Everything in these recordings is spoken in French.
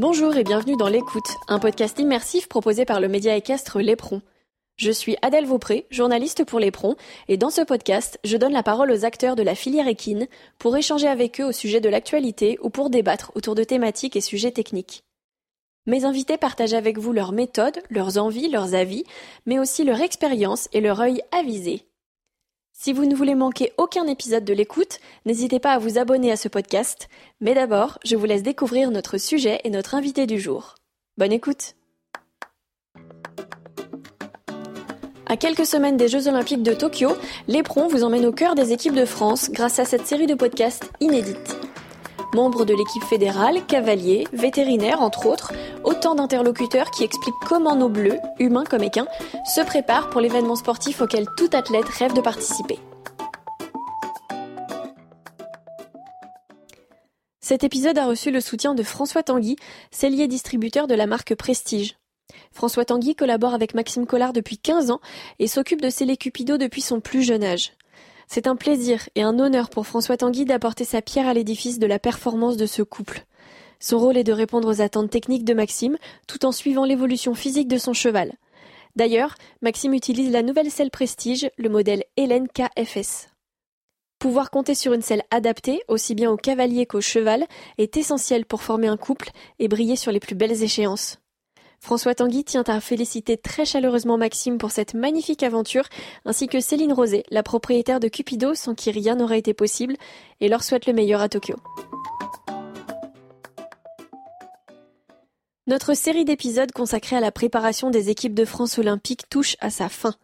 Bonjour et bienvenue dans L'écoute, un podcast immersif proposé par le média équestre Lépron. Je suis Adèle Vaupré, journaliste pour Lépron, et dans ce podcast, je donne la parole aux acteurs de la filière équine pour échanger avec eux au sujet de l'actualité ou pour débattre autour de thématiques et sujets techniques. Mes invités partagent avec vous leurs méthodes, leurs envies, leurs avis, mais aussi leur expérience et leur œil avisé. Si vous ne voulez manquer aucun épisode de l'écoute, n'hésitez pas à vous abonner à ce podcast. Mais d'abord, je vous laisse découvrir notre sujet et notre invité du jour. Bonne écoute À quelques semaines des Jeux Olympiques de Tokyo, l'éperon vous emmène au cœur des équipes de France grâce à cette série de podcasts inédites. Membres de l'équipe fédérale, cavaliers, vétérinaires entre autres, autant d'interlocuteurs qui expliquent comment nos bleus, humains comme équins, se préparent pour l'événement sportif auquel tout athlète rêve de participer. Cet épisode a reçu le soutien de François Tanguy, cellier distributeur de la marque Prestige. François Tanguy collabore avec Maxime Collard depuis 15 ans et s'occupe de sceller Cupido depuis son plus jeune âge. C'est un plaisir et un honneur pour François Tanguy d'apporter sa pierre à l'édifice de la performance de ce couple. Son rôle est de répondre aux attentes techniques de Maxime, tout en suivant l'évolution physique de son cheval. D'ailleurs, Maxime utilise la nouvelle selle Prestige, le modèle Hélène KFS. Pouvoir compter sur une selle adaptée, aussi bien au cavalier qu'au cheval, est essentiel pour former un couple et briller sur les plus belles échéances. François Tanguy tient à féliciter très chaleureusement Maxime pour cette magnifique aventure, ainsi que Céline Rosé, la propriétaire de Cupido, sans qui rien n'aurait été possible, et leur souhaite le meilleur à Tokyo. Notre série d'épisodes consacrée à la préparation des équipes de France olympique touche à sa fin.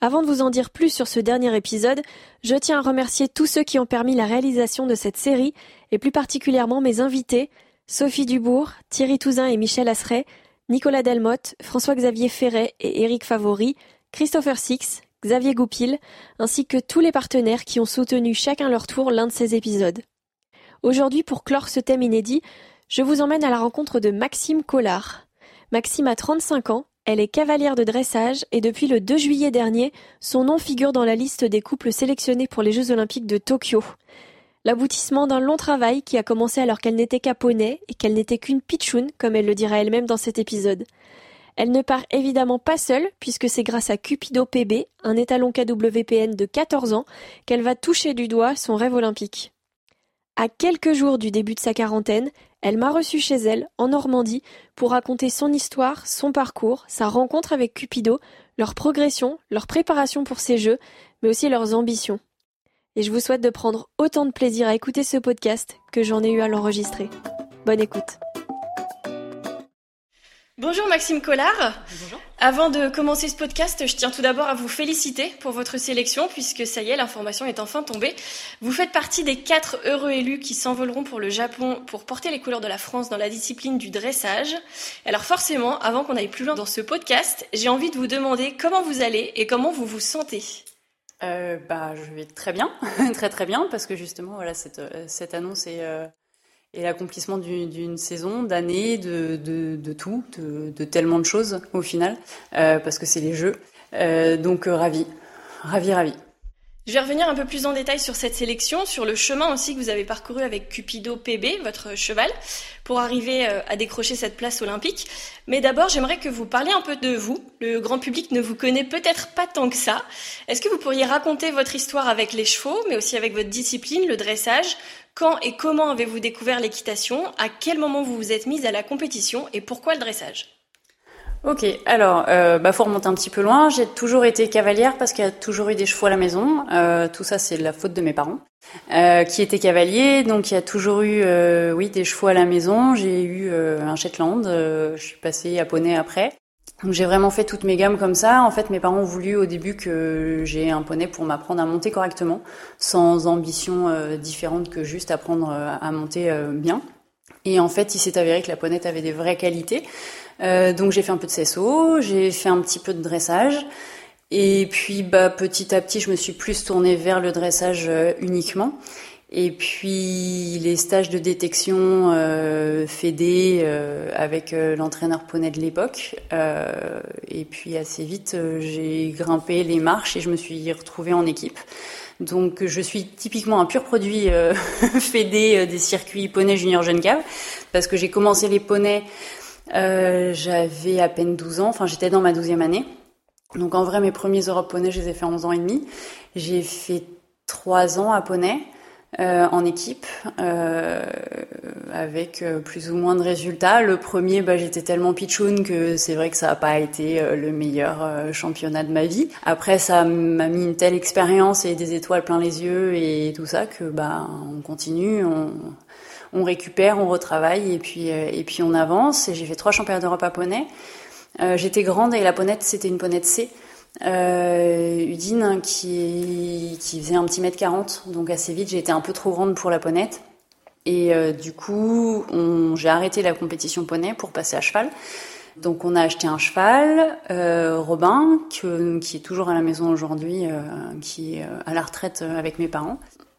Avant de vous en dire plus sur ce dernier épisode, je tiens à remercier tous ceux qui ont permis la réalisation de cette série, et plus particulièrement mes invités, Sophie Dubourg, Thierry Touzin et Michel Asseret, Nicolas Delmotte, François-Xavier Ferret et Éric Favori, Christopher Six, Xavier Goupil, ainsi que tous les partenaires qui ont soutenu chacun leur tour l'un de ces épisodes. Aujourd'hui, pour clore ce thème inédit, je vous emmène à la rencontre de Maxime Collard. Maxime a 35 ans, elle est cavalière de dressage et depuis le 2 juillet dernier, son nom figure dans la liste des couples sélectionnés pour les Jeux Olympiques de Tokyo l'aboutissement d'un long travail qui a commencé alors qu'elle n'était qu'à poney et qu'elle n'était qu'une pitchoun, comme elle le dira elle-même dans cet épisode. Elle ne part évidemment pas seule, puisque c'est grâce à Cupido PB, un étalon KWPN de 14 ans, qu'elle va toucher du doigt son rêve olympique. À quelques jours du début de sa quarantaine, elle m'a reçu chez elle, en Normandie, pour raconter son histoire, son parcours, sa rencontre avec Cupido, leur progression, leur préparation pour ces jeux, mais aussi leurs ambitions et je vous souhaite de prendre autant de plaisir à écouter ce podcast que j'en ai eu à l'enregistrer. Bonne écoute. Bonjour Maxime Collard. Bonjour. Avant de commencer ce podcast, je tiens tout d'abord à vous féliciter pour votre sélection, puisque ça y est, l'information est enfin tombée. Vous faites partie des quatre heureux élus qui s'envoleront pour le Japon pour porter les couleurs de la France dans la discipline du dressage. Alors forcément, avant qu'on aille plus loin dans ce podcast, j'ai envie de vous demander comment vous allez et comment vous vous sentez. Euh, bah, je vais très bien, très très bien, parce que justement, voilà, cette, euh, cette annonce est, euh, l'accomplissement d'une saison, d'années, de, de, de, tout, de, tellement de choses au final, euh, parce que c'est les jeux. Donc, ravi, ravi, ravi. Je vais revenir un peu plus en détail sur cette sélection, sur le chemin aussi que vous avez parcouru avec Cupido PB, votre cheval, pour arriver euh, à décrocher cette place olympique. Mais d'abord, j'aimerais que vous parliez un peu de vous. Le grand public ne vous connaît peut-être pas tant que ça. Est-ce que vous pourriez raconter votre histoire avec les chevaux, mais aussi avec votre discipline, le dressage? Quand et comment avez-vous découvert l'équitation? À quel moment vous vous êtes mise à la compétition? Et pourquoi le dressage? Ok, alors, euh, bah, faut remonter un petit peu loin. J'ai toujours été cavalière parce qu'il y a toujours eu des chevaux à la maison. Euh, tout ça, c'est la faute de mes parents, euh, qui étaient cavaliers. Donc, il y a toujours eu, euh, oui, des chevaux à la maison. J'ai eu euh, un Shetland. je suis passée à poney après. Donc, j'ai vraiment fait toutes mes gammes comme ça. En fait, mes parents ont voulu au début que j'ai un poney pour m'apprendre à monter correctement, sans ambition différente que juste apprendre à monter bien. Et en fait, il s'est avéré que la ponette avait des vraies qualités. Euh, donc j'ai fait un peu de CSO, j'ai fait un petit peu de dressage. Et puis bah, petit à petit, je me suis plus tournée vers le dressage euh, uniquement. Et puis les stages de détection euh, fédés euh, avec euh, l'entraîneur poney de l'époque. Et puis assez vite, j'ai grimpé les marches et je me suis retrouvée en équipe. Donc je suis typiquement un pur produit fédé des circuits poney junior jeune cave parce que j'ai commencé les poneys, j'avais à peine 12 ans, enfin j'étais dans ma 12e année. Donc en vrai, mes premiers Europe poney, je les ai fait à 11 ans et demi. J'ai fait 3 ans à poney euh, en équipe euh, avec euh, plus ou moins de résultats. Le premier, bah, j'étais tellement pitchoun que c'est vrai que ça n'a pas été euh, le meilleur euh, championnat de ma vie. Après, ça m'a mis une telle expérience et des étoiles plein les yeux et tout ça que bah, on continue, on, on récupère, on retravaille et puis, et puis on avance. J'ai fait trois championnats d'Europe à poney. j'étais grande et la ponette, c'était une ponette C. Euh, Udine qui, qui faisait un petit mètre 40, donc assez vite j'ai été un peu trop grande pour la ponette. Et euh, du coup, j'ai arrêté la compétition poney pour passer à cheval. Donc on a acheté un cheval, euh, Robin, qui est toujours à la maison aujourd'hui, euh, qui est à la retraite avec mes parents.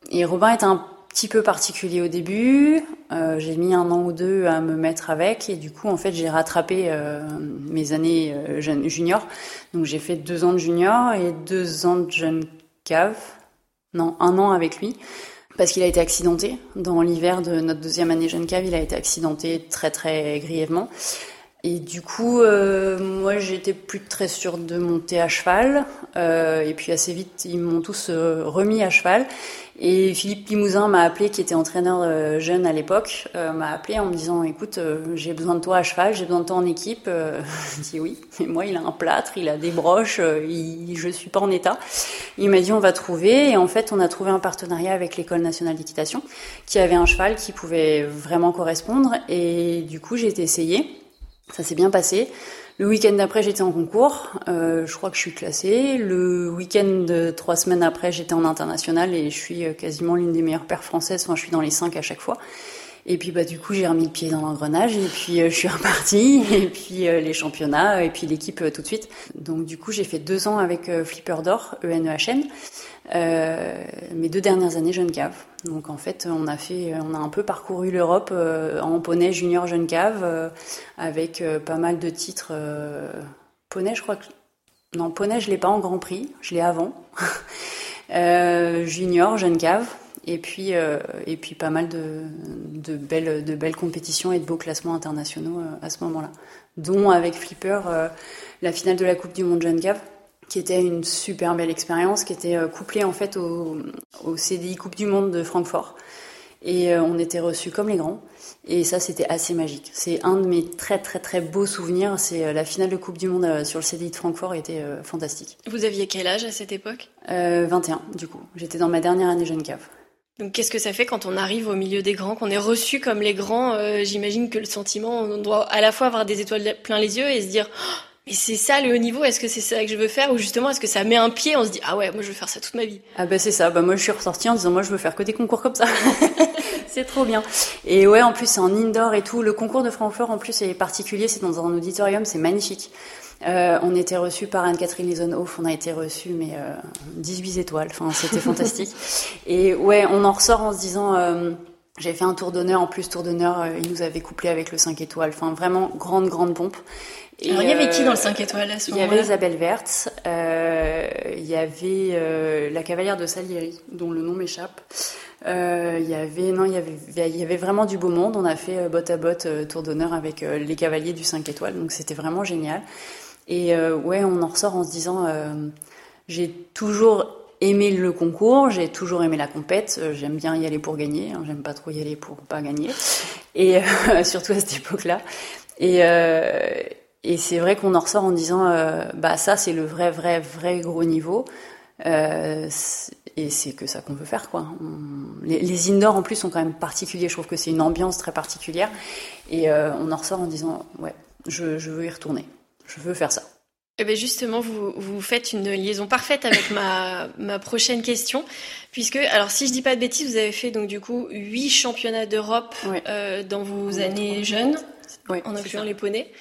Et Robin est un petit peu particulier au début. Euh, j'ai mis un an ou deux à me mettre avec et du coup en fait j'ai rattrapé euh, mes années euh, junior. Donc j'ai fait deux ans de junior et deux ans de jeune cave. Non, un an avec lui parce qu'il a été accidenté dans l'hiver de notre deuxième année jeune cave. Il a été accidenté très très grièvement. Et du coup, euh, moi, j'étais plus très sûre de monter à cheval. Euh, et puis assez vite, ils m'ont tous euh, remis à cheval. Et Philippe Limousin m'a appelé, qui était entraîneur euh, jeune à l'époque, euh, m'a appelé en me disant "Écoute, j'ai besoin de toi à cheval, j'ai besoin de toi en équipe." J'ai dit oui. Et moi, il a un plâtre, il a des broches, il, je suis pas en état. Il m'a dit "On va trouver." Et en fait, on a trouvé un partenariat avec l'école nationale d'équitation, qui avait un cheval qui pouvait vraiment correspondre. Et du coup, j'ai été essayée. Ça s'est bien passé. Le week-end d'après, j'étais en concours. Euh, je crois que je suis classée. Le week-end trois semaines après, j'étais en international et je suis quasiment l'une des meilleures paires françaises. Enfin, je suis dans les cinq à chaque fois. Et puis, bah, du coup, j'ai remis le pied dans l'engrenage et puis euh, je suis repartie. Et puis euh, les championnats et puis l'équipe euh, tout de suite. Donc, du coup, j'ai fait deux ans avec Flipper d'Or, ENEHN. Euh, mes deux dernières années jeune cave. Donc en fait, on a fait, on a un peu parcouru l'Europe euh, en poney junior jeune cave euh, avec pas mal de titres. poney, je crois que non, poney, je l'ai pas en Grand Prix, je l'ai avant. junior jeune cave. Et puis, et puis pas mal de, de, belles, de belles compétitions et de beaux classements internationaux à ce moment-là. Dont avec Flipper, la finale de la Coupe du Monde Jeune Cave, qui était une super belle expérience, qui était euh, couplée en fait au, au, CDI Coupe du Monde de Francfort. Et euh, on était reçus comme les grands. Et ça, c'était assez magique. C'est un de mes très très très beaux souvenirs. C'est euh, la finale de Coupe du Monde sur le CDI de Francfort était fantastique. Vous aviez quel âge à cette époque? Euh, 21, du coup. J'étais dans ma dernière année jeune cave. Donc qu'est-ce que ça fait quand on arrive au milieu des grands, qu'on est reçu comme les grands euh, J'imagine que le sentiment, on doit à la fois avoir des étoiles plein les yeux et se dire et c'est ça le haut niveau Est-ce que c'est ça que je veux faire ou justement est-ce que ça met un pied On se dit ah ouais moi je veux faire ça toute ma vie. Ah bah c'est ça. Bah moi je suis ressortie en disant moi je veux faire que des concours comme ça. c'est trop bien. Et ouais en plus c'est en indoor et tout. Le concours de Francfort en plus est particulier. C'est dans un auditorium. C'est magnifique. Euh, on était reçus par Anne-Catherine Lisonhoff, on a été reçus mais euh, 18 étoiles, enfin c'était fantastique. Et ouais, on en ressort en se disant, euh, j'ai fait un tour d'honneur, en plus tour d'honneur, euh, il nous avait couplé avec le 5 étoiles, enfin vraiment grande grande pompe. Et Alors, il y avait qui dans le 5 étoiles à ce Il y avait Isabelle Wertz, euh, il y avait euh, la cavalière de Salieri, dont le nom m'échappe. Euh, il y avait non, il y avait il y avait vraiment du beau monde. On a fait botte à botte tour d'honneur avec les cavaliers du 5 étoiles, donc c'était vraiment génial. Et ouais, on en ressort en se disant, j'ai toujours aimé le concours, j'ai toujours aimé la compète, j'aime bien y aller pour gagner, hein, j'aime pas trop y aller pour pas gagner, et surtout à cette époque-là. Et et c'est vrai qu'on en ressort en disant, euh, bah ça c'est le vrai, vrai, vrai gros niveau. Euh, et c'est que ça qu'on veut faire, quoi. On... Les, les, indoors en plus sont quand même particuliers. Je trouve que c'est une ambiance très particulière. Et euh, on en ressort en disant, ouais, je, je, veux y retourner. Je veux faire ça. Eh bien justement, vous, vous faites une liaison parfaite avec ma, ma prochaine question, puisque, alors si je dis pas de bêtises, vous avez fait donc du coup huit championnats d'Europe euh, dans vos années jeunes. En incluant les poneys.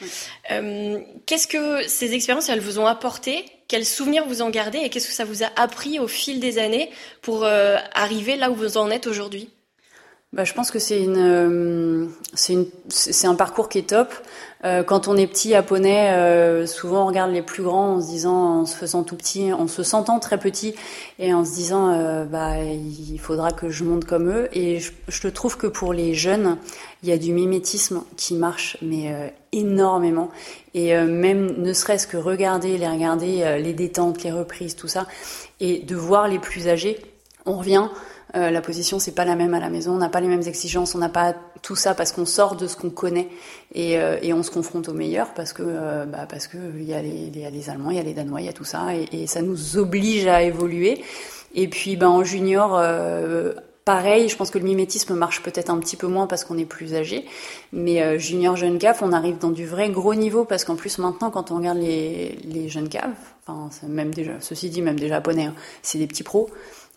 qu'est-ce que ces expériences, elles vous ont apporté? Quels souvenirs vous en gardez? Et qu'est-ce que ça vous a appris au fil des années pour arriver là où vous en êtes aujourd'hui? Bah, je pense que c'est une, euh, c'est un parcours qui est top. Euh, quand on est petit à Poney, euh, souvent on regarde les plus grands en se disant, en se faisant tout petit, en se sentant très petit et en se disant, bah il faudra que je monte comme eux. Et je, je trouve que pour les jeunes, il y a du mimétisme qui marche, mais énormément. Et même ne serait-ce que regarder, les regarder, les détentes, les reprises, tout ça, et de voir les plus âgés, on revient euh, la position c'est pas la même à la maison, on n'a pas les mêmes exigences, on n'a pas tout ça parce qu'on sort de ce qu'on connaît et, euh, et, on se confronte aux meilleurs parce que euh, bah parce que il y, a les, a les Allemands, il y a les Danois, il y a tout ça et, et, ça nous oblige à évoluer. Et puis ben en junior Pareil, je pense que le mimétisme marche peut-être un petit peu moins parce qu'on est plus âgé, mais junior jeune caf, on arrive dans du vrai gros niveau parce qu'en plus maintenant, quand on regarde les, les jeunes caves, enfin même déjà, ceci dit, même des japonais, hein, c'est des petits pros.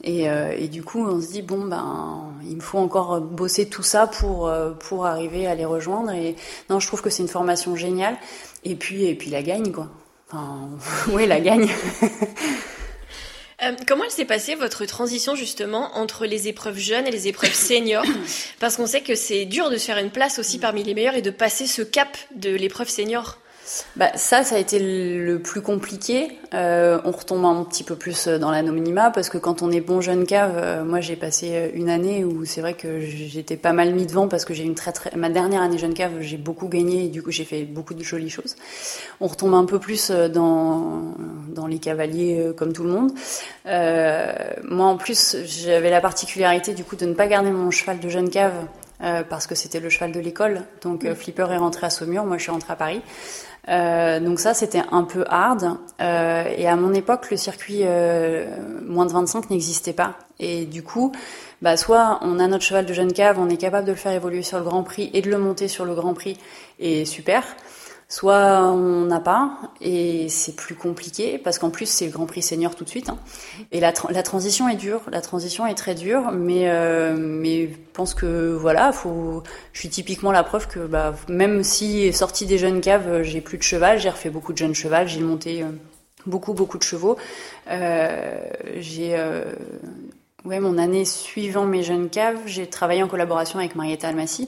Et, euh, et, du coup, on se dit bon ben, il me faut encore bosser tout ça pour euh, pour arriver à les rejoindre. Et non, je trouve que c'est une formation géniale. Et puis et puis la gagne quoi. Enfin, oui, la gagne. Euh, comment elle s'est passée votre transition justement entre les épreuves jeunes et les épreuves seniors? Parce qu'on sait que c'est dur de se faire une place aussi parmi les meilleurs et de passer ce cap de l'épreuve senior bah, ça, ça a été le plus compliqué. Euh, on retombe un petit peu plus dans l'anonymat parce que quand on est bon jeune cave, euh, moi j'ai passé euh, une année où c'est vrai que j'étais pas mal mis devant parce que j'ai une très très ma dernière année jeune cave, j'ai beaucoup gagné et du coup j'ai fait beaucoup de jolies choses. On retombe un peu plus dans dans les cavaliers comme tout le monde. moi en plus j'avais la particularité du coup de ne pas garder mon cheval de jeune cave parce que c'était le cheval de l'école. Donc Flipper est rentré à Saumur, moi je suis rentrée à Paris. Euh, donc ça, c'était un peu hard. Euh, et à mon époque, le circuit euh, moins de 25 n'existait pas. Et du coup, bah, soit on a notre cheval de jeune cave, on est capable de le faire évoluer sur le Grand Prix et de le monter sur le Grand Prix, et super soit on n'a pas et c'est plus compliqué parce qu'en plus c'est le Grand Prix senior tout de suite hein. et la, la, transition est dure la transition est très dure mais euh, mais je pense que voilà faut je suis typiquement la preuve que bah, même si sorti des jeunes caves j'ai plus de cheval j'ai refait beaucoup de jeunes cheval j'ai monté euh, beaucoup beaucoup de chevaux euh, j'ai euh, ouais mon année suivant mes jeunes caves j'ai travaillé en collaboration avec Marietta Almassi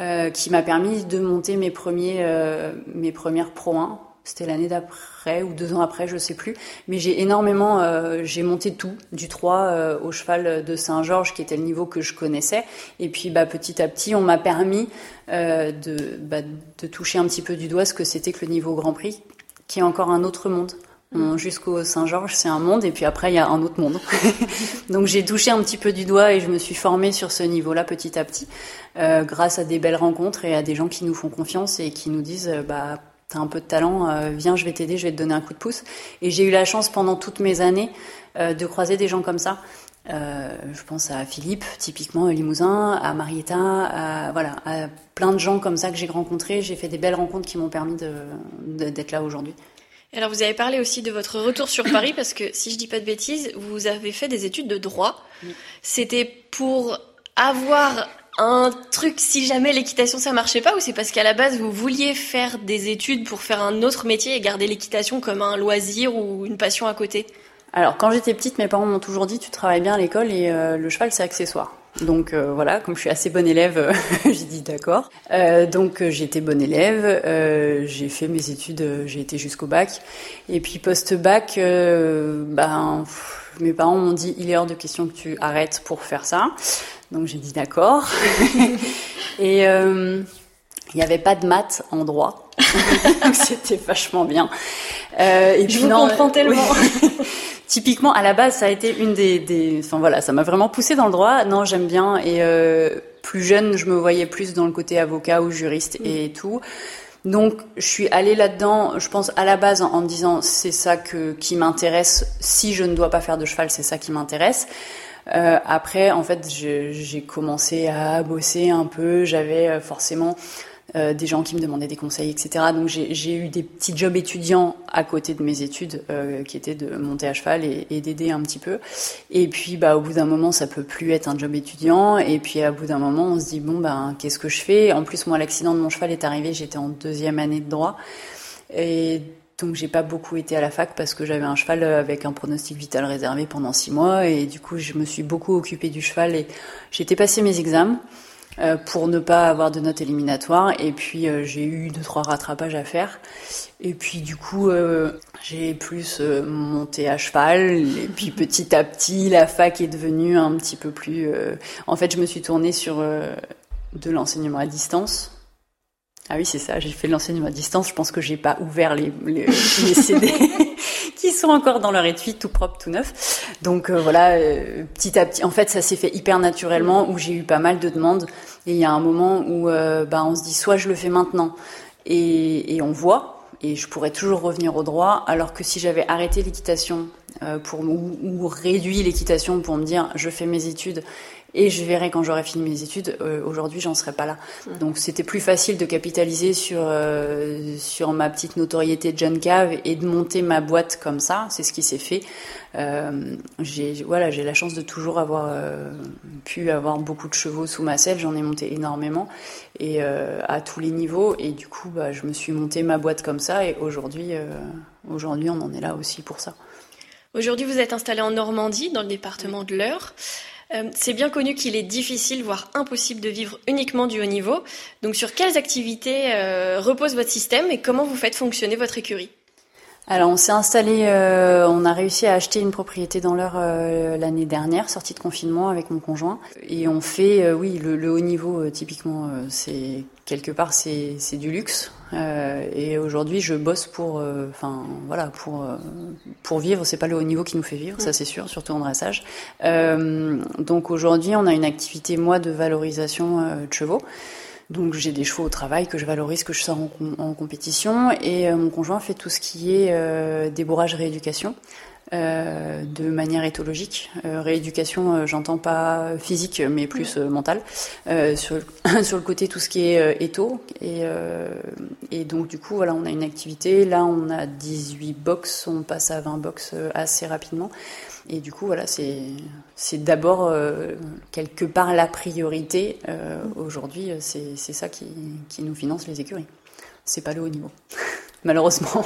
euh, qui m'a permis de monter mes premiers euh, mes premières Pro 1. C'était l'année d'après ou deux ans après, je sais plus. Mais j'ai énormément, euh, j'ai monté tout, du 3 au cheval de Saint-Georges, qui était le niveau que je connaissais. Et puis, bah, petit à petit, on m'a permis de, bah, de toucher un petit peu du doigt ce que c'était que le niveau Grand Prix, qui est encore un autre monde. Jusqu'au Saint-Georges, c'est un monde, et puis après, il y a un autre monde. Donc j'ai touché un petit peu du doigt et je me suis formée sur ce niveau-là petit à petit, euh, grâce à des belles rencontres et à des gens qui nous font confiance et qui nous disent, euh, bah, t'as un peu de talent, euh, viens, je vais t'aider, je vais te donner un coup de pouce. Et j'ai eu la chance pendant toutes mes années de croiser des gens comme ça. Euh, je pense à Philippe, typiquement Limousin, à Marietta, à, voilà, à plein de gens comme ça que j'ai rencontrés. J'ai fait des belles rencontres qui m'ont permis d'être de, là aujourd'hui. Alors vous avez parlé aussi de votre retour sur Paris parce que si je dis pas de bêtises, vous avez fait des études de droit. C'était pour avoir un truc si jamais l'équitation ça marchait pas ou c'est parce qu'à la base vous vouliez faire des études pour faire un autre métier et garder l'équitation comme un loisir ou une passion à côté? Alors quand j'étais petite, mes parents m'ont toujours dit tu travailles bien à l'école et euh, le cheval c'est accessoire. Donc euh, voilà, comme je suis assez bonne élève, euh, j'ai dit d'accord. Euh, donc j'ai été bonne élève, j'ai fait mes études, j'ai été jusqu'au bac. Et puis post-bac, ben, mes parents m'ont dit il est hors de question que tu arrêtes pour faire ça. Donc j'ai dit d'accord. et il n'y avait pas de maths en droit. C'était vachement bien. et je vous comprends tellement. Typiquement, à la base, ça a été une des, des... enfin voilà, ça m'a vraiment poussé dans le droit. Non, j'aime bien. Et euh, plus jeune, je me voyais plus dans le côté avocat ou juriste et mm. tout. Donc, je suis allée là-dedans, je pense à la base en, me disant c'est ça que qui m'intéresse. Si je ne dois pas faire de cheval, c'est ça qui m'intéresse. Euh, après, en fait, j'ai commencé à bosser un peu. J'avais euh, forcément euh, des gens qui me demandaient des conseils, etc. Donc j'ai eu des petits jobs étudiants à côté de mes études, euh, qui étaient de monter à cheval et, et d'aider un petit peu. Et puis, bah, au bout d'un moment, ça peut plus être un job étudiant. Et puis, à bout d'un moment, on se dit bon, ben, qu'est-ce que je fais? En plus, moi, l'accident de mon cheval est arrivé, j'étais en deuxième année de droit, et donc j'ai pas beaucoup été à la fac parce que j'avais un cheval avec un pronostic vital réservé pendant six mois et du coup je me suis beaucoup occupée du cheval et été passer mes examens pour ne pas avoir de notes éliminatoires. Et puis euh, j'ai eu deux trois rattrapages à faire. Et puis du coup euh, j'ai plus monté à cheval. Et puis petit à petit la fac est devenue un petit peu plus en fait je me suis tournée sur de l'enseignement à distance. Ah oui, c'est ça, j'ai fait l'enseignement à distance. Je pense que j'ai pas ouvert les, les, les CD sont encore dans leur étui, tout propre, tout neuf. Donc euh, voilà, euh, petit à petit, en fait, ça s'est fait hyper naturellement, où j'ai eu pas mal de demandes. Et il y a un moment où euh, bah, on se dit, soit je le fais maintenant, et, on voit, et je pourrais toujours revenir au droit, alors que si j'avais arrêté l'équitation pour ou, ou réduit l'équitation pour me dire, je fais mes études et je verrai quand j'aurai fini mes études. Euh, Aujourd'hui, j'en serais pas là. Mmh. Donc, c'était plus facile de capitaliser sur euh, sur ma petite notoriété de jeune cave et de monter ma boîte comme ça. C'est ce qui s'est fait. Euh, j'ai voilà, j'ai la chance de toujours avoir euh, pu avoir beaucoup de chevaux sous ma selle. J'en ai monté énormément et euh, à tous les niveaux. Et du coup, bah, je me suis monté ma boîte comme ça. Et aujourd'hui, aujourd'hui, on en est là aussi pour ça. Aujourd'hui, vous êtes installé en Normandie, dans le département de l'Eure. Euh, c'est bien connu qu'il est difficile, voire impossible de vivre uniquement du haut niveau. Donc sur quelles activités euh, repose votre système et comment vous faites fonctionner votre écurie? Alors on s'est installé, euh, on a réussi à acheter une propriété dans l'heure l'année dernière, sortie de confinement avec mon conjoint, et on fait, oui, le, haut niveau typiquement, c'est quelque part c'est du luxe. Euh, et aujourd'hui, je bosse pour, euh, enfin voilà, pour euh, pour vivre. C'est pas le haut niveau qui nous fait vivre, ça c'est sûr, surtout en dressage. donc aujourd'hui, on a une activité moi de valorisation de chevaux. Donc j'ai des chevaux au travail que je valorise, que je sors en, en compétition, et mon conjoint fait tout ce qui est débourrage rééducation. Euh, de manière éthologique. Euh, rééducation, euh, j'entends pas physique, mais plus mentale. sur, sur le côté tout ce qui est étho. Et, et donc du coup, voilà, on a une activité. Là, on a 18 box, on passe à 20 box assez rapidement. Et du coup, voilà, c'est d'abord quelque part la priorité. Aujourd'hui, c'est c'est ça qui, qui nous finance les écuries. C'est pas le haut niveau, malheureusement.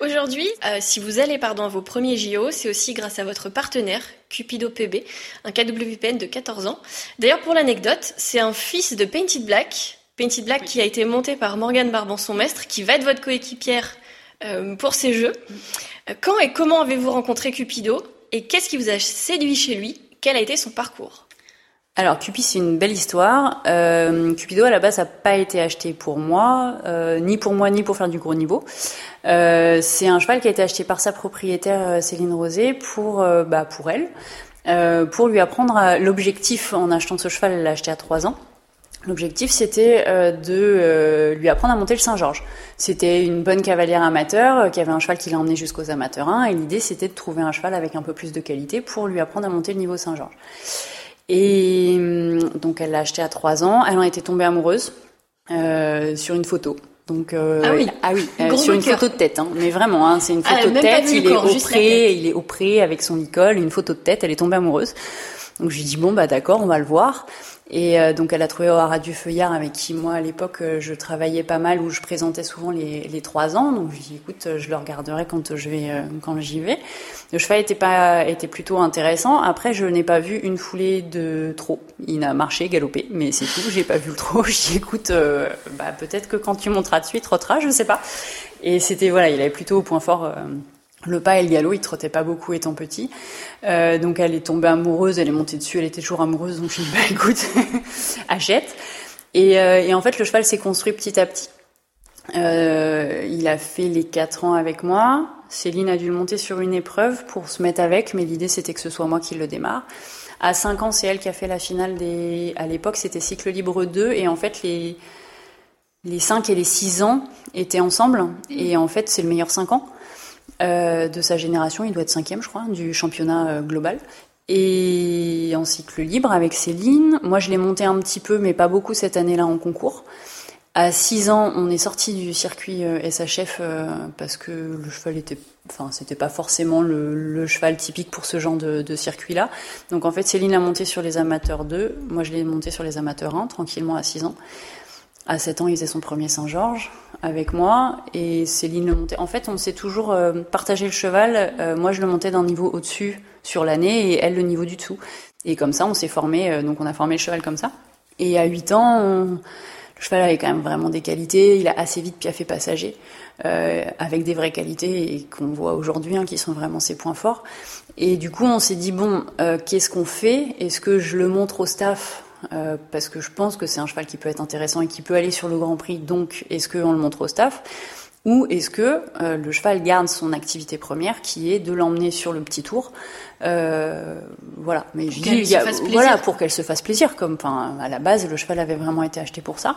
Aujourd'hui, euh, si vous allez pardon, à vos premiers JO, c'est aussi grâce à votre partenaire, Cupido PB, un KWPN de 14 ans. D'ailleurs, pour l'anecdote, c'est un fils de Painted Black, Painted Black qui a été monté par Morgane Barbanson Mestre, qui va être votre coéquipière euh, pour ces jeux. Euh, quand et comment avez-vous rencontré Cupido et qu'est-ce qui vous a séduit chez lui? Quel a été son parcours? Alors Cupid c'est une belle histoire. Euh, Cupido à la base n'a pas été acheté pour moi, euh, ni pour moi ni pour faire du gros niveau. Euh, c'est un cheval qui a été acheté par sa propriétaire Céline Rosé pour bah, pour elle, pour lui apprendre l'objectif en achetant ce cheval, elle l'a acheté à 3 ans. L'objectif, c'était de lui apprendre à monter le Saint-Georges. C'était une bonne cavalière amateur qui avait un cheval qui l'a emmené jusqu'aux amateurs 1, et l'idée, c'était de trouver un cheval avec un peu plus de qualité pour lui apprendre à monter le niveau Saint-Georges. Et hum, donc elle l'a acheté à 3 ans. Elle en était tombée amoureuse euh, sur une photo. Donc euh, ah oui, ah oui euh, sur une photo de tête, hein. mais vraiment, hein, c'est une ah, photo de tête. Il est au pré, il est au pré avec son école, une photo de tête. Elle est tombée amoureuse. Donc je lui dis bon bah d'accord, on va le voir. Et euh, donc elle a trouvé au Radio Feuillard avec qui moi à l'époque euh, je travaillais pas mal où je présentais souvent les, les trois ans. Donc je lui dis écoute je le regarderai quand je vais euh, quand j'y vais. Le cheval était pas était plutôt intéressant. Après je n'ai pas vu une foulée de trop. Il a marché, galopé, mais c'est tout. J'ai pas vu le trop. Je dis écoute bah peut-être que quand tu monteras dessus il trottera, je sais pas. Et c'était voilà il avait plutôt au point fort le pas et le galop, il trottait pas beaucoup étant petit. Euh, donc elle est tombée amoureuse, elle est montée dessus, elle était toujours amoureuse, donc je dit, bah écoute, achète. Et, euh, et, en fait, le cheval s'est construit petit à petit. Euh, il a fait les quatre ans avec moi. Céline a dû le monter sur une épreuve pour se mettre avec, mais l'idée c'était que ce soit moi qui le démarre. À 5 ans, c'est elle qui a fait la finale des... À l'époque, c'était cycle libre 2, et en fait, les, les 5 et les 6 ans étaient ensemble, et en fait, c'est le meilleur 5 ans. Euh, de sa génération, il doit être cinquième, je crois, du championnat euh, global. Et en cycle libre avec Céline, moi je l'ai monté un petit peu, mais pas beaucoup cette année-là en concours. À 6 ans, on est sorti du circuit SHF parce que le cheval était, enfin, c'était pas forcément le, cheval typique pour ce genre de, de circuit-là. Donc en fait, Céline l'a monté sur les amateurs 2, moi je l'ai monté sur les amateurs 1, tranquillement à 6 ans. À 7 ans, il faisait son premier Saint-Georges avec moi et Céline le montait. En fait, on s'est toujours euh, partagé le cheval. Euh, moi, je le montais d'un niveau au-dessus sur l'année et elle le niveau du dessous. Et comme ça, on s'est formé. Euh, donc, on a formé le cheval comme ça. Et à 8 ans, le cheval avait quand même vraiment des qualités. Il a assez vite piaffé passager avec des vraies qualités et qu'on voit aujourd'hui, hein, qui sont vraiment ses points forts. Et du coup, on s'est dit bon, qu'est-ce qu'on fait? Est-ce que je le montre au staff? Euh, parce que je pense que c'est un cheval qui peut être intéressant et qui peut aller sur le Grand Prix. Donc, est-ce qu'on le montre au staff? Ou est-ce que euh, le cheval garde son activité première, qui est de l'emmener sur le petit tour, euh, voilà. Mais je dis, voilà, pour qu'elle se fasse plaisir. Comme, enfin, à la base, le cheval avait vraiment été acheté pour ça.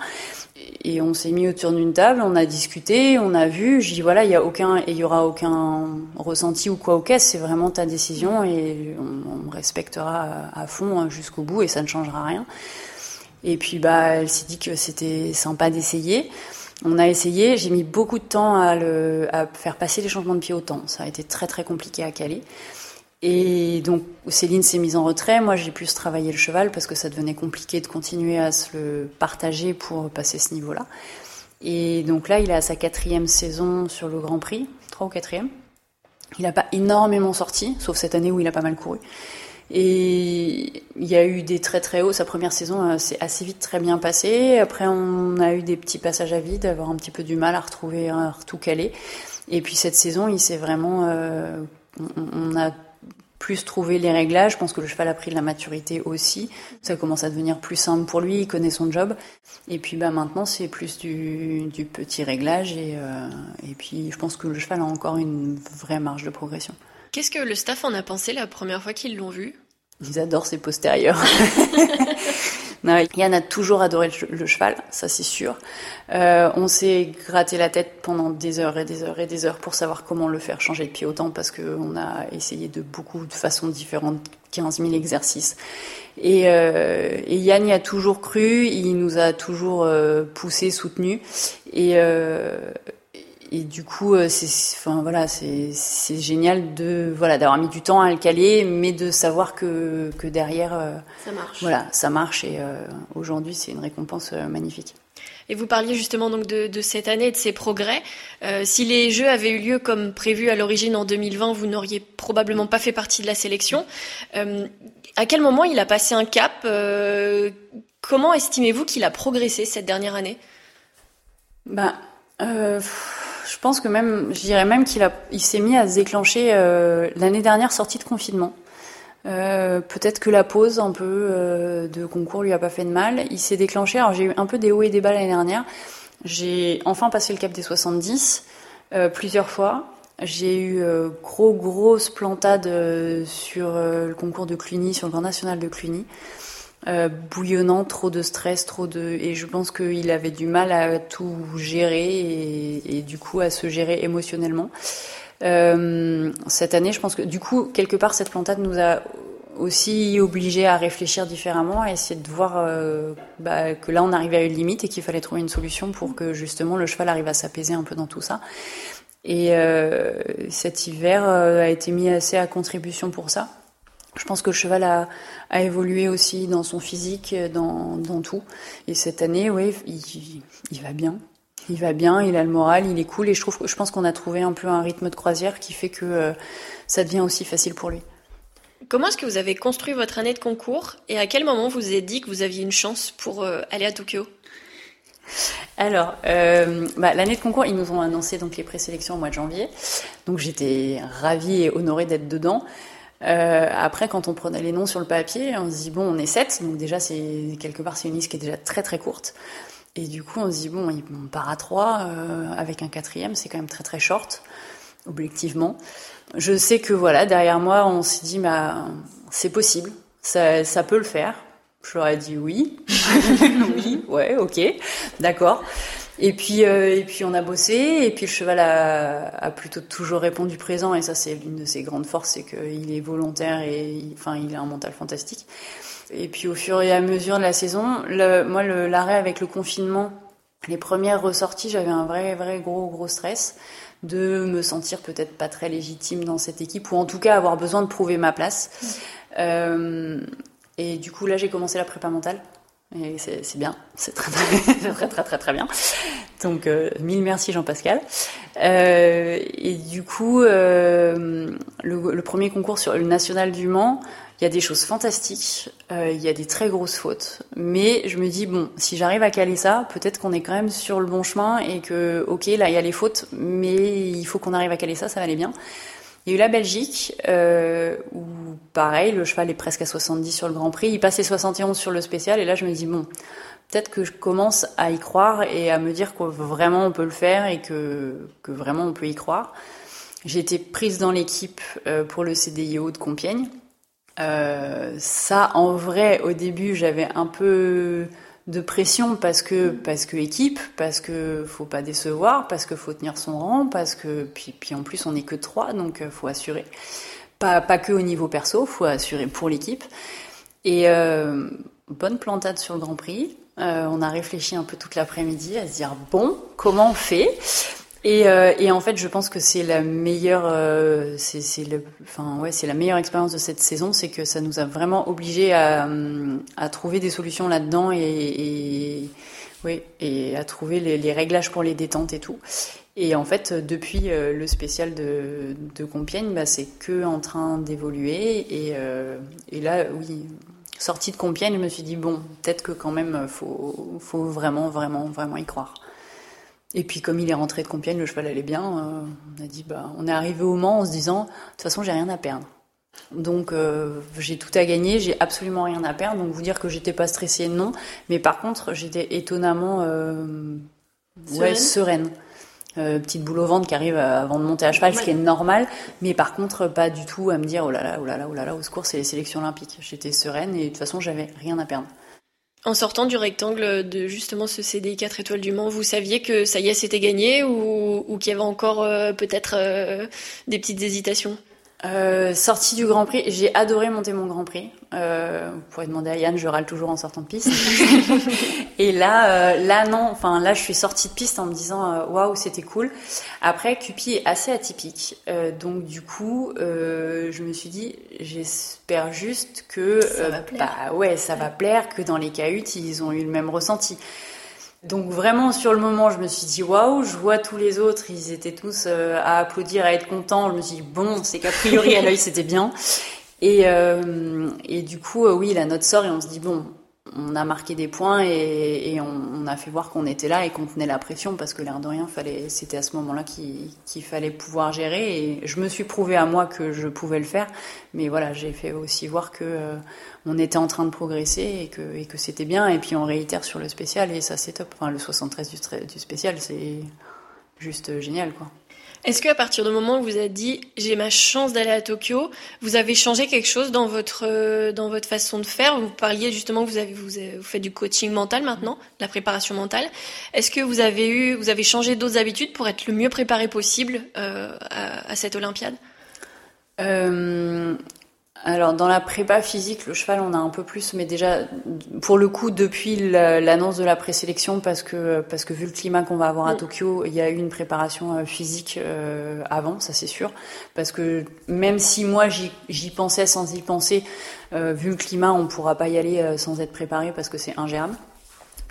Et on s'est mis autour d'une table, on a discuté, on a vu. Je dis voilà, il y a aucun, et il y aura aucun ressenti ou quoi au caisse. C'est vraiment ta décision et on, on respectera à fond hein, jusqu'au bout et ça ne changera rien. Et puis bah, elle s'est dit que c'était sympa d'essayer. On a essayé, j'ai mis beaucoup de temps à, faire passer les changements de pied au temps. Ça a été très très compliqué à caler. Et donc Céline s'est mise en retrait, moi j'ai pu se travailler le cheval parce que ça devenait compliqué de continuer à se le partager pour passer ce niveau-là. Et donc là il est à sa quatrième saison sur le Grand Prix, trois ou quatrième. Il n'a pas énormément sorti, sauf cette année où il a pas mal couru. Et il y a eu des très très hauts. Sa première saison s'est euh, assez vite très bien passée. Après, on a eu des petits passages à vide, avoir un petit peu du mal à retrouver, à tout caler. Et puis cette saison, il s'est vraiment, euh, on, a plus trouvé les réglages. Je pense que le cheval a pris de la maturité aussi. Ça commence à devenir plus simple pour lui. Il connaît son job. Et puis bah maintenant, c'est plus du, du, petit réglage. Et, euh, et puis, je pense que le cheval a encore une vraie marge de progression. Qu'est-ce que le staff en a pensé la première fois qu'ils l'ont vu? Ils adorent ses postérieurs. Yann a toujours adoré le, cheval, ça c'est sûr. Euh, on s'est gratté la tête pendant des heures et des heures et des heures pour savoir comment le faire changer de pied autant parce qu'on a essayé de beaucoup de façons différentes, 15 000 exercices. Et, euh, et, Yann y a toujours cru, il nous a toujours euh, poussé, soutenu. Et, et du coup, euh, c'est, enfin voilà, c'est, génial de voilà d'avoir mis du temps à le caler, mais de savoir que que derrière, euh, ça marche. Voilà, ça marche et euh, aujourd'hui, c'est une récompense magnifique. Et vous parliez justement donc de, de cette année et de ses progrès. si les Jeux avaient eu lieu comme prévu à l'origine en 2020, vous n'auriez probablement pas fait partie de la sélection. à quel moment il a passé un cap Comment estimez-vous qu'il a progressé cette dernière année? Ben je pense que même, je dirais même qu'il il s'est mis à se déclencher euh, l'année dernière, sortie de confinement. Euh, peut-être que la pause un peu euh, de concours lui a pas fait de mal. Il s'est déclenché. Alors j'ai eu un peu des hauts et des bas l'année dernière. J'ai enfin passé le cap des 70 plusieurs fois. J'ai eu gros grosse plantade sur le concours de Cluny, sur le Grand National de Cluny. Euh, bouillonnant, trop de stress, trop de et je pense qu'il avait du mal à tout gérer et, du coup à se gérer émotionnellement. Euh, cette année, je pense que du coup quelque part cette plantade nous a aussi obligé à réfléchir différemment, à essayer de voir euh, bah, que là on arrivait à une limite et qu'il fallait trouver une solution pour que justement le cheval arrive à s'apaiser un peu dans tout ça. Et cet hiver a été mis assez à contribution pour ça. Je pense que le cheval a, a évolué aussi dans son physique, dans, dans tout. Et cette année, oui, il, il, va bien. Il va bien, il a le moral, il est cool. Et je trouve, je pense qu'on a trouvé un peu un rythme de croisière qui fait que euh, ça devient aussi facile pour lui. Comment est-ce que vous avez construit votre année de concours et à quel moment vous vous êtes dit que vous aviez une chance pour euh, aller à Tokyo? Alors, euh, bah, l'année de concours, ils nous ont annoncé donc les présélections au mois de janvier. Donc j'étais ravie et honorée d'être dedans. Euh, après, quand on prenait les noms sur le papier, on se dit bon, on est sept, donc déjà c'est quelque part c'est une liste qui est déjà très très courte. Et du coup, on se dit bon, on part à trois euh, avec un quatrième, c'est quand même très très short, objectivement. Je sais que voilà, derrière moi, on s'est dit bah c'est possible, ça, ça peut le faire. Je leur ai dit oui, oui, ouais, ok, d'accord. Et puis, euh, et puis on a bossé, et puis le cheval a, a plutôt toujours répondu présent, et ça c'est l'une de ses grandes forces, c'est qu'il est volontaire et il, enfin il a un mental fantastique. Et puis au fur et à mesure de la saison, le, moi l'arrêt avec le confinement les premières ressorties, j'avais un vrai, vrai gros, gros stress de me sentir peut-être pas très légitime dans cette équipe ou en tout cas avoir besoin de prouver ma place. Euh, et du coup, là, j'ai commencé la prépa mentale. Et c'est bien, c'est très très, très très bien. Donc euh, mille merci Jean-Pascal. Euh, et du coup, euh, le, le, premier concours sur le national du Mans, il y a des choses fantastiques, il y a des très grosses fautes, mais je me dis bon, si j'arrive à caler ça, peut-être qu'on est quand même sur le bon chemin et que ok là il y a les fautes, mais il faut qu'on arrive à caler ça, ça va aller bien. Il y a eu la Belgique euh, où pareil, le cheval est presque à 70 sur le Grand Prix, il passe les 71 sur le spécial et là je me dis bon, peut-être que je commence à y croire et à me dire que vraiment on peut le faire et que, que vraiment on peut y croire. J'ai été prise dans l'équipe euh, pour le CDIO de Compiègne. Euh, ça, en vrai, au début, j'avais un peu de pression parce que parce que équipe, parce que faut pas décevoir, parce que faut tenir son rang, parce que puis en plus on est que trois, donc euh, faut assurer. Pas pas que au niveau perso, faut assurer pour l'équipe. Et euh, bonne plantade sur le Grand Prix. Euh, on a réfléchi un peu toute l'après-midi à se dire bon, comment on fait? Et, euh, et, en fait, je pense que c'est la meilleure, euh, c'est le, enfin ouais, c'est la meilleure expérience de cette saison, c'est que ça nous a vraiment obligés à, à trouver des solutions là-dedans et, et, oui, et à trouver les, les, réglages pour les détentes et tout. Et en fait, depuis euh, le spécial de, de Compiègne, bah, c'est que en train d'évoluer. Et, euh, et là, oui, sortie de Compiègne, je me suis dit bon, peut-être que quand même, faut, faut vraiment, vraiment, vraiment y croire. Et puis comme il est rentré de Compiègne, le cheval allait bien. Euh, on a dit bah on est arrivé au Mans en se disant de toute façon j'ai rien à perdre. Donc euh, j'ai tout à gagner, j'ai absolument rien à perdre. Donc vous dire que j'étais pas stressée non, mais par contre j'étais étonnamment euh, sereine. ouais sereine. Petite boule au ventre qui arrive avant de monter à cheval, ouais. ce qui est normal, mais par contre pas du tout à me dire oh là là oh là là oh là là au secours c'est les sélections olympiques. J'étais sereine et de toute façon j'avais rien à perdre. En sortant du rectangle de justement ce CDI 4 étoiles du Mans, vous saviez que ça y est, c'était gagné ou, ou qu'il y avait encore euh, peut-être euh, des petites hésitations? Euh, sortie du Grand Prix, j'ai adoré monter mon Grand Prix. Euh, vous pourrez demander à Yann, je râle toujours en sortant de piste. et là, euh, là non, enfin là, je suis sortie de piste en me disant euh, waouh, c'était cool. Après, Cupi est assez atypique, euh, donc du coup, je me suis dit, j'espère juste que ça va plaire. bah ouais, ça va plaire, que dans les cahutes, ils ont eu le même ressenti. Donc vraiment sur le moment, je me suis dit waouh, je vois tous les autres, ils étaient tous euh, à applaudir, à être contents. Je me suis dit bon, c'est qu'a priori à l'œil c'était bien. Et, euh, et du coup, euh, oui, la note sort et on se dit bon, on a marqué des points et, on, a fait voir qu'on était là et qu'on tenait la pression parce que l'air de rien, fallait, c'était à ce moment-là qu'il, fallait pouvoir gérer. Et je me suis prouvé à moi que je pouvais le faire, mais voilà, j'ai fait aussi voir que euh, on était en train de progresser et que, et que c'était bien. Et puis on réitère sur le spécial et ça c'est top. Enfin, le 73 du, du spécial, c'est juste génial, quoi. Est-ce qu'à partir du moment où vous avez dit j'ai ma chance d'aller à Tokyo, vous avez changé quelque chose dans votre euh, façon de faire? Vous parliez justement que vous avez vous, faites du coaching mental maintenant, de la préparation mentale. Est-ce que vous avez eu vous avez changé d'autres habitudes pour être le mieux préparé possible euh, à, à, cette Olympiade? Euh, alors dans la prépa physique, le cheval on a un peu plus, mais déjà pour le coup depuis l'annonce de la présélection, parce que parce que vu le climat qu'on va avoir à Tokyo, il y a eu une préparation physique euh, avant, ça c'est sûr, parce que même si moi j'y pensais sans y penser, euh, vu le climat, on pourra pas y aller euh, sans être préparé parce que c'est ingérable.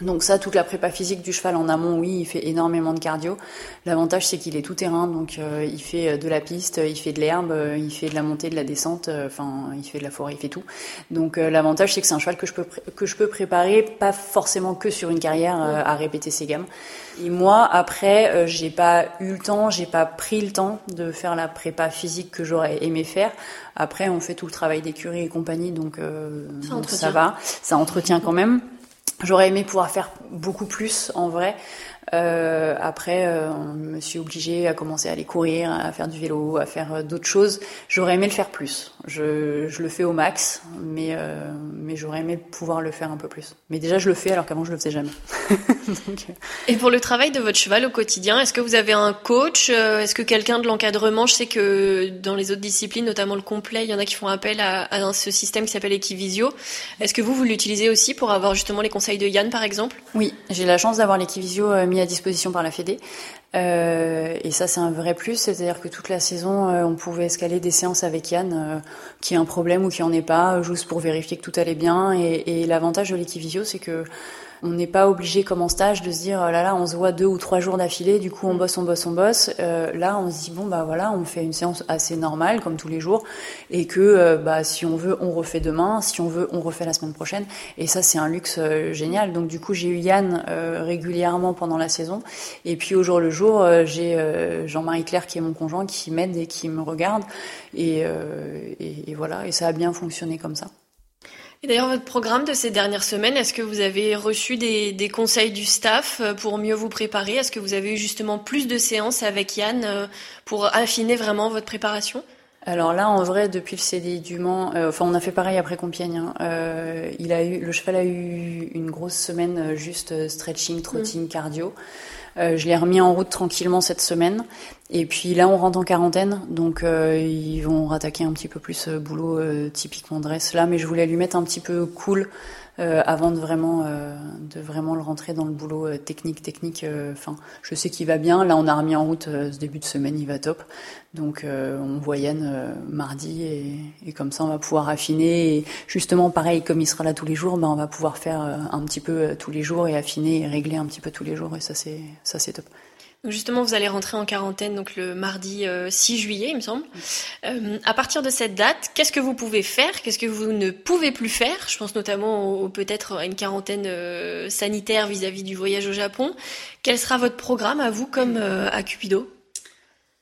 Donc ça, toute la prépa physique du cheval en amont, oui, il fait énormément de cardio. L'avantage, c'est qu'il est tout terrain, donc euh, il fait de la piste, il fait de l'herbe, il fait de la montée, de la descente, euh, enfin, il fait de la forêt, il fait tout. Donc euh, l'avantage, c'est que c'est un cheval que je peux que je peux préparer, pas forcément que sur une carrière euh, à répéter ses gammes. Et moi, après, j'ai pas eu le temps, j'ai pas pris le temps de faire la prépa physique que j'aurais aimé faire. Après, on fait tout le travail d'écurie et compagnie, donc ça va, ça entretient quand même. J'aurais aimé pouvoir faire beaucoup plus en vrai. Euh, après, euh, on me suis obligée à commencer à aller courir, à faire du vélo, à faire euh, d'autres choses. J'aurais aimé le faire plus. Je, le fais au max, mais, euh, mais j'aurais aimé pouvoir le faire un peu plus. Mais déjà, je le fais alors qu'avant, je le faisais jamais. Donc, Et pour le travail de votre cheval au quotidien, est-ce que vous avez un coach Est-ce que quelqu'un de l'encadrement Je sais que dans les autres disciplines, notamment le complet, il y en a qui font appel à, à ce système qui s'appelle Equivisio. Est-ce que vous, vous l'utilisez aussi pour avoir justement les conseils de Yann, par exemple? Oui, j'ai la chance d'avoir l'Equivisio mis à disposition par la Fédé. Euh, et ça, c'est un vrai plus, c'est-à-dire que toute la saison, euh, on pouvait escaler des séances avec Yann, euh, qui a un problème ou qui en est pas, juste pour vérifier que tout allait bien. Et, et l'avantage de l'Equivisio, c'est que on n'est pas obligé comme en stage de se dire oh là là on se voit deux ou trois jours d'affilée, du coup on bosse, on bosse, on bosse. Euh, là on se dit bon bah voilà on fait une séance assez normale comme tous les jours et que euh, bah si on veut on refait demain, si on veut on refait la semaine prochaine. Et ça c'est un luxe euh, génial. Donc du coup j'ai eu Yann euh, régulièrement pendant la saison et puis au jour le jour j'ai Jean-Marie Claire qui est mon conjoint qui m'aide et qui me regarde et, et, et voilà et ça a bien fonctionné comme ça. Et d'ailleurs, votre programme de ces dernières semaines, est-ce que vous avez reçu des, des, conseils du staff euh, pour mieux vous préparer? Est-ce que vous avez eu justement plus de séances avec Yann euh, pour affiner vraiment votre préparation? Alors là, en vrai, depuis le CDI du Mans, euh, enfin, on a fait pareil après Compiègne. Hein. Euh, il a eu, le cheval a eu une grosse semaine juste stretching, trotting, mmh. cardio. Euh, je l'ai remis en route tranquillement cette semaine. Et puis là, on rentre en quarantaine, donc euh, ils vont rattaquer un petit peu plus euh, boulot euh, typiquement dress là. Mais je voulais lui mettre un petit peu cool euh, avant de vraiment, de vraiment le rentrer dans le boulot technique, technique. Enfin, je sais qu'il va bien. Là, on a remis en route ce début de semaine, il va top. Donc euh, on euh, mardi et, et, comme ça on va pouvoir affiner. Et justement pareil comme il sera là tous les jours, ben, on va pouvoir faire euh, un petit peu tous les jours et affiner et régler un petit peu tous les jours et ça c'est ça c'est top. Justement, vous allez rentrer en quarantaine donc le mardi 6 juillet, il me semble. Euh, à partir de cette date, qu'est-ce que vous pouvez faire? Qu'est-ce que vous ne pouvez plus faire? Je pense notamment peut-être à une quarantaine euh, sanitaire vis-à-vis -vis du voyage au Japon. Quel sera votre programme à vous comme euh, à Cupido?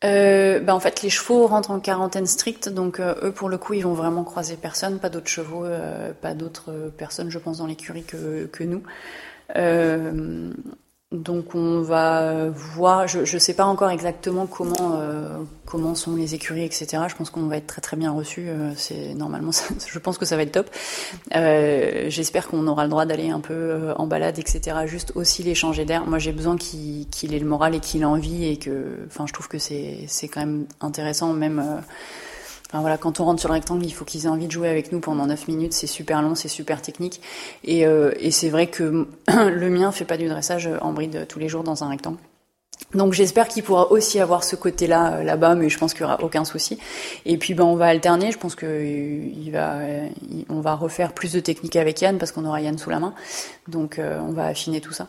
Euh, bah en fait, les chevaux rentrent en quarantaine stricte, donc euh, eux, pour le coup, ils vont vraiment croiser personne, pas d'autres chevaux, euh, pas d'autres personnes, je pense, dans l'écurie que, que nous. Euh, donc on va voir, je ne sais pas encore exactement comment euh, comment sont les écuries, etc. Je pense qu'on va être très très bien reçu. Euh, c'est normalement, je pense que ça va être top. Euh, J'espère qu'on aura le droit d'aller un peu euh, en balade, etc. Juste aussi les changer d'air. Moi, j'ai besoin qu'il ait le moral et qu'il ait envie et que, enfin, je trouve que c'est c'est quand même intéressant même euh, Enfin, voilà, quand on rentre sur le rectangle, il faut qu'ils aient envie de jouer avec nous pendant 9 minutes. C'est super long, c'est super technique. Et, euh, et c'est vrai que le mien fait pas du dressage en bride tous les jours dans un rectangle. Donc j'espère qu'il pourra aussi avoir ce côté-là euh, là-bas, mais je pense qu'il y aura aucun souci. Et puis ben on va alterner. Je pense que euh, il va, il, on va refaire plus de techniques avec Yann parce qu'on aura Yann sous la main. Donc euh, on va affiner tout ça.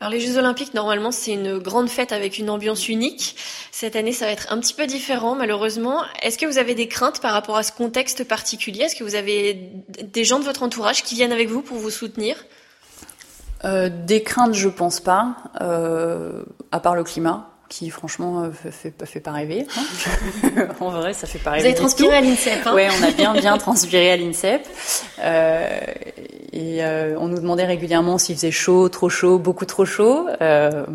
Alors les Jeux Olympiques, normalement, c'est une grande fête avec une ambiance unique. Cette année, ça va être un petit peu différent, malheureusement. Est-ce que vous avez des craintes par rapport à ce contexte particulier? Est-ce que vous avez des gens de votre entourage qui viennent avec vous pour vous soutenir? Euh, Des craintes, je pense pas, euh, à part le climat qui franchement euh, fait, fait, pas rêver. Hein en vrai, ça fait pas rêver. Vous avez transpiré à l'INSEP. Hein ouais, on a bien bien transpiré à l'INSEP. Euh, et euh, on nous demandait régulièrement s'il faisait chaud, trop chaud, beaucoup trop chaud. Euh,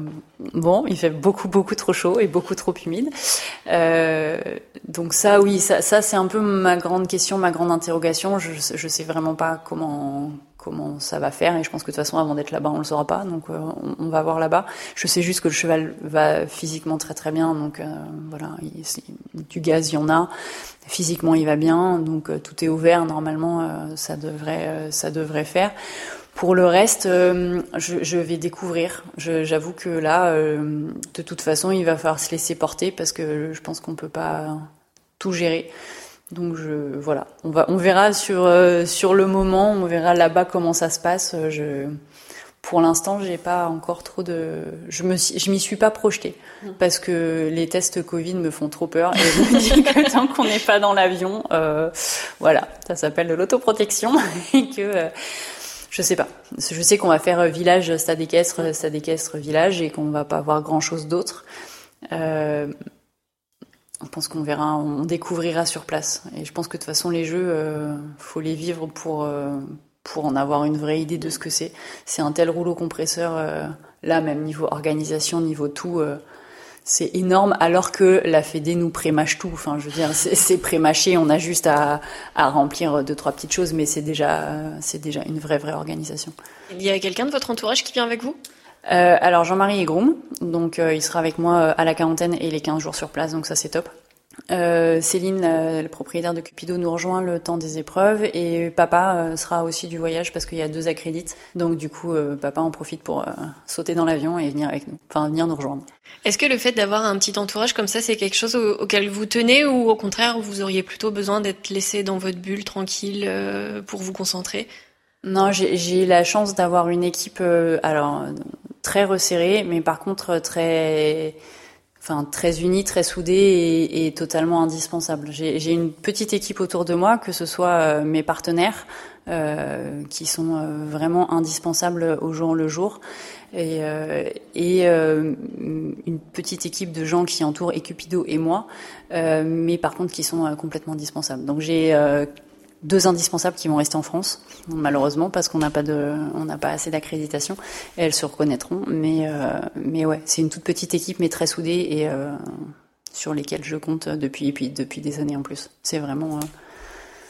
bon, il fait beaucoup beaucoup trop chaud et beaucoup trop humide. Donc ça, oui, ça, ça c'est un peu ma grande question, ma grande interrogation. Je je sais vraiment pas comment comment ça va faire. Et je pense que de toute façon avant d'être là-bas on le saura pas. Donc euh, on, va voir là-bas. Je sais juste que le cheval va physiquement très très bien. Donc euh, voilà. Il, du gaz il y en a. Physiquement il va bien. Donc euh, tout est ouvert. Normalement ça devrait ça devrait faire. Pour le reste je, je, vais découvrir. J'avoue que là de toute façon il va falloir se laisser porter parce que je pense qu'on peut pas tout gérer donc je voilà, on va on verra sur euh, sur le moment, on verra là-bas comment ça se passe. Je pour l'instant, j'ai pas encore trop de je me je m'y suis pas projetée mmh. parce que les tests Covid me font trop peur et je me dis que tant qu'on n'est pas dans l'avion, euh, voilà, ça s'appelle de l'autoprotection et que euh, je sais pas. Je sais qu'on va faire village, stade équestre, stade équestre, village et qu'on va pas avoir grand chose d'autre. Euh, je pense qu'on verra, on découvrira sur place. Et je pense que de toute façon, les jeux, euh, faut les vivre pour euh, pour en avoir une vraie idée de ce que c'est. C'est un tel rouleau compresseur, là, même niveau organisation, niveau tout, c'est énorme alors que la Fédé nous prémâche tout. Enfin, je veux dire, c'est prémâché, on a juste à, à, remplir deux trois petites choses, mais c'est déjà c'est déjà une vraie vraie organisation. Il y a quelqu'un de votre entourage qui vient avec vous? Euh, Alors Jean-Marie est groom, donc euh, il sera avec moi euh, à la quarantaine et les 15 jours sur place, donc ça c'est top. Euh, Céline, le propriétaire de Cupido, nous rejoint le temps des épreuves et papa euh, sera aussi du voyage parce qu'il y a deux accrédites. Donc du coup, euh, papa en profite pour sauter dans l'avion et venir avec nous, enfin venir nous rejoindre. Est-ce que le fait d'avoir un petit entourage comme ça, c'est quelque chose auquel vous tenez ou au contraire, vous auriez plutôt besoin d'être laissé dans votre bulle tranquille pour vous concentrer? Non, j'ai la chance d'avoir une équipe, alors très resserrée, mais par contre très enfin très unie, très soudée et, totalement indispensable. J'ai une petite équipe autour de moi, que ce soit euh, mes partenaires, euh, qui sont euh, vraiment indispensables au jour le jour, et, et une petite équipe de gens qui entourent Ecupido et moi, mais par contre qui sont complètement indispensables. Donc j'ai deux indispensables qui vont rester en France, malheureusement, parce qu'on n'a pas de, on n'a pas assez d'accréditation. Elles se reconnaîtront, mais euh, mais ouais, c'est une toute petite équipe, mais très soudée et euh, sur lesquelles je compte depuis puis depuis des années en plus. C'est vraiment euh,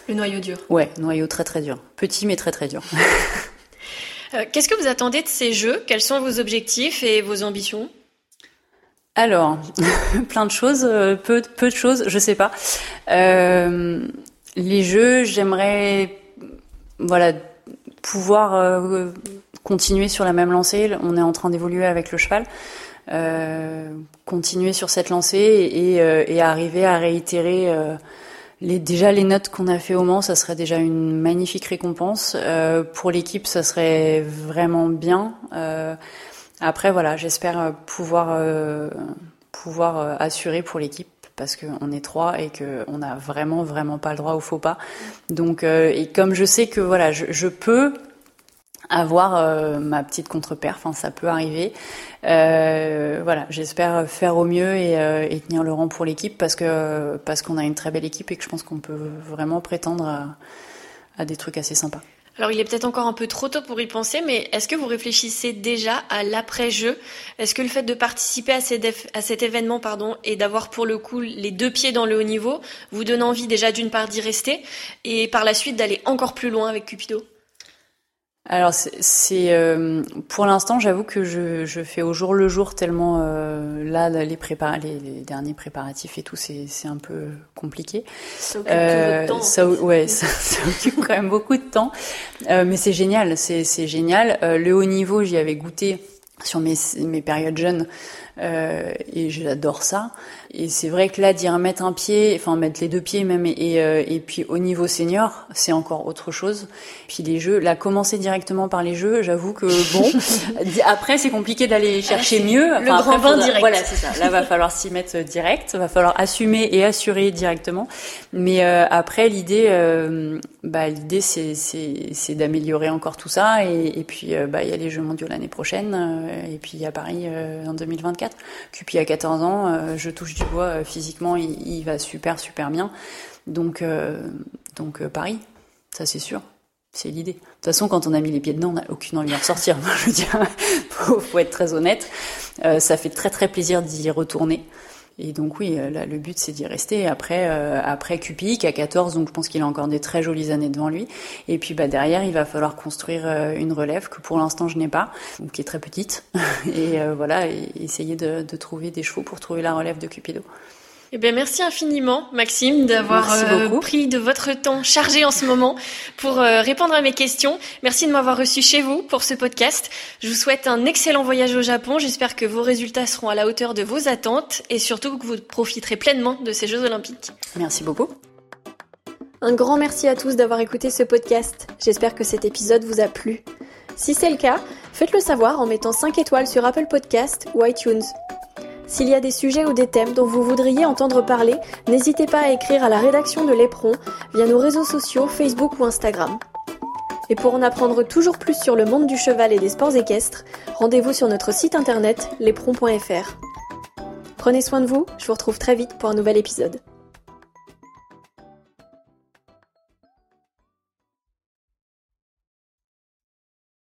le noyau dur. Ouais, noyau très très dur, petit mais très très dur. Qu'est-ce que vous attendez de ces jeux? Quels sont vos objectifs et vos ambitions? Alors, plein de choses, peu, peu de choses, je sais pas. Euh, les jeux, j'aimerais voilà pouvoir euh, continuer sur la même lancée. On est en train d'évoluer avec le cheval. Euh, continuer sur cette lancée et, euh, et arriver à réitérer euh, les, déjà les notes qu'on a fait au Mans, ça serait déjà une magnifique récompense. pour l'équipe, ça serait vraiment bien. après, voilà, j'espère pouvoir pouvoir assurer pour l'équipe parce qu'on est trois et qu'on n'a vraiment vraiment pas le droit au faux pas. Donc euh, et comme je sais que voilà, je, peux avoir euh, ma petite contre-perf, enfin ça peut arriver. Euh, voilà, j'espère faire au mieux et, tenir le rang pour l'équipe parce que parce qu'on a une très belle équipe et que je pense qu'on peut vraiment prétendre à des trucs assez sympas. Alors il est peut-être encore un peu trop tôt pour y penser, mais est-ce que vous réfléchissez déjà à l'après-jeu? Est-ce que le fait de participer à, cet événement pardon, et d'avoir pour le coup les deux pieds dans le haut niveau vous donne envie déjà d'une part d'y rester et par la suite d'aller encore plus loin avec Cupido? Alors c'est euh, pour l'instant j'avoue que je, je, fais au jour le jour tellement euh, là les, les, derniers préparatifs et tout c'est un peu compliqué. Ça occupe euh, temps, ça, ouais ça, occupe quand même beaucoup de temps. Euh, mais c'est génial c'est génial. Le haut niveau j'y avais goûté sur mes, mes périodes jeunes et j'adore ça et c'est vrai que là, d'y remettre un pied, enfin mettre les deux pieds même, et, et, euh, et puis au niveau senior, c'est encore autre chose. Puis les jeux, là, commencer directement par les jeux, j'avoue que bon, après c'est compliqué d'aller chercher mieux. Enfin, le grand bain direct. Voilà, c'est ça. Là, va falloir s'y mettre direct, va falloir assumer et assurer directement. Mais euh, après, l'idée, euh, bah l'idée c'est c'est d'améliorer encore tout ça, et, et puis bah il y a les Jeux Mondiaux l'année prochaine, et puis il y a Paris en 2024. Puis à 14 ans, je touche du vois, euh, physiquement, il, va super, super bien. Donc, euh, donc euh, Paris, ça c'est sûr. C'est l'idée. De toute façon, quand on a mis les pieds dedans, on n'a aucune envie de ressortir. Je veux dire, faut, faut être très honnête. ça fait très très plaisir d'y retourner. Et donc oui, là, le but c'est d'y rester. Après, euh, après Cupi, qui a 14, donc je pense qu'il a encore des très jolies années devant lui. Et puis bah derrière, il va falloir construire une relève que pour l'instant je n'ai pas, qui est très petite. et voilà, et essayer de, de, trouver des chevaux pour trouver la relève de Cupido. Eh bien, merci infiniment, Maxime, d'avoir euh, pris de votre temps chargé en ce moment pour euh, répondre à mes questions. Merci de m'avoir reçu chez vous pour ce podcast. Je vous souhaite un excellent voyage au Japon. J'espère que vos résultats seront à la hauteur de vos attentes et surtout que vous profiterez pleinement de ces Jeux Olympiques. Merci beaucoup. Un grand merci à tous d'avoir écouté ce podcast. J'espère que cet épisode vous a plu. Si c'est le cas, faites-le savoir en mettant 5 étoiles sur Apple Podcast ou iTunes. S'il y a des sujets ou des thèmes dont vous voudriez entendre parler, n'hésitez pas à écrire à la rédaction de l'Éperon via nos réseaux sociaux Facebook ou Instagram. Et pour en apprendre toujours plus sur le monde du cheval et des sports équestres, rendez-vous sur notre site internet l'éperon.fr. Prenez soin de vous, je vous retrouve très vite pour un nouvel épisode.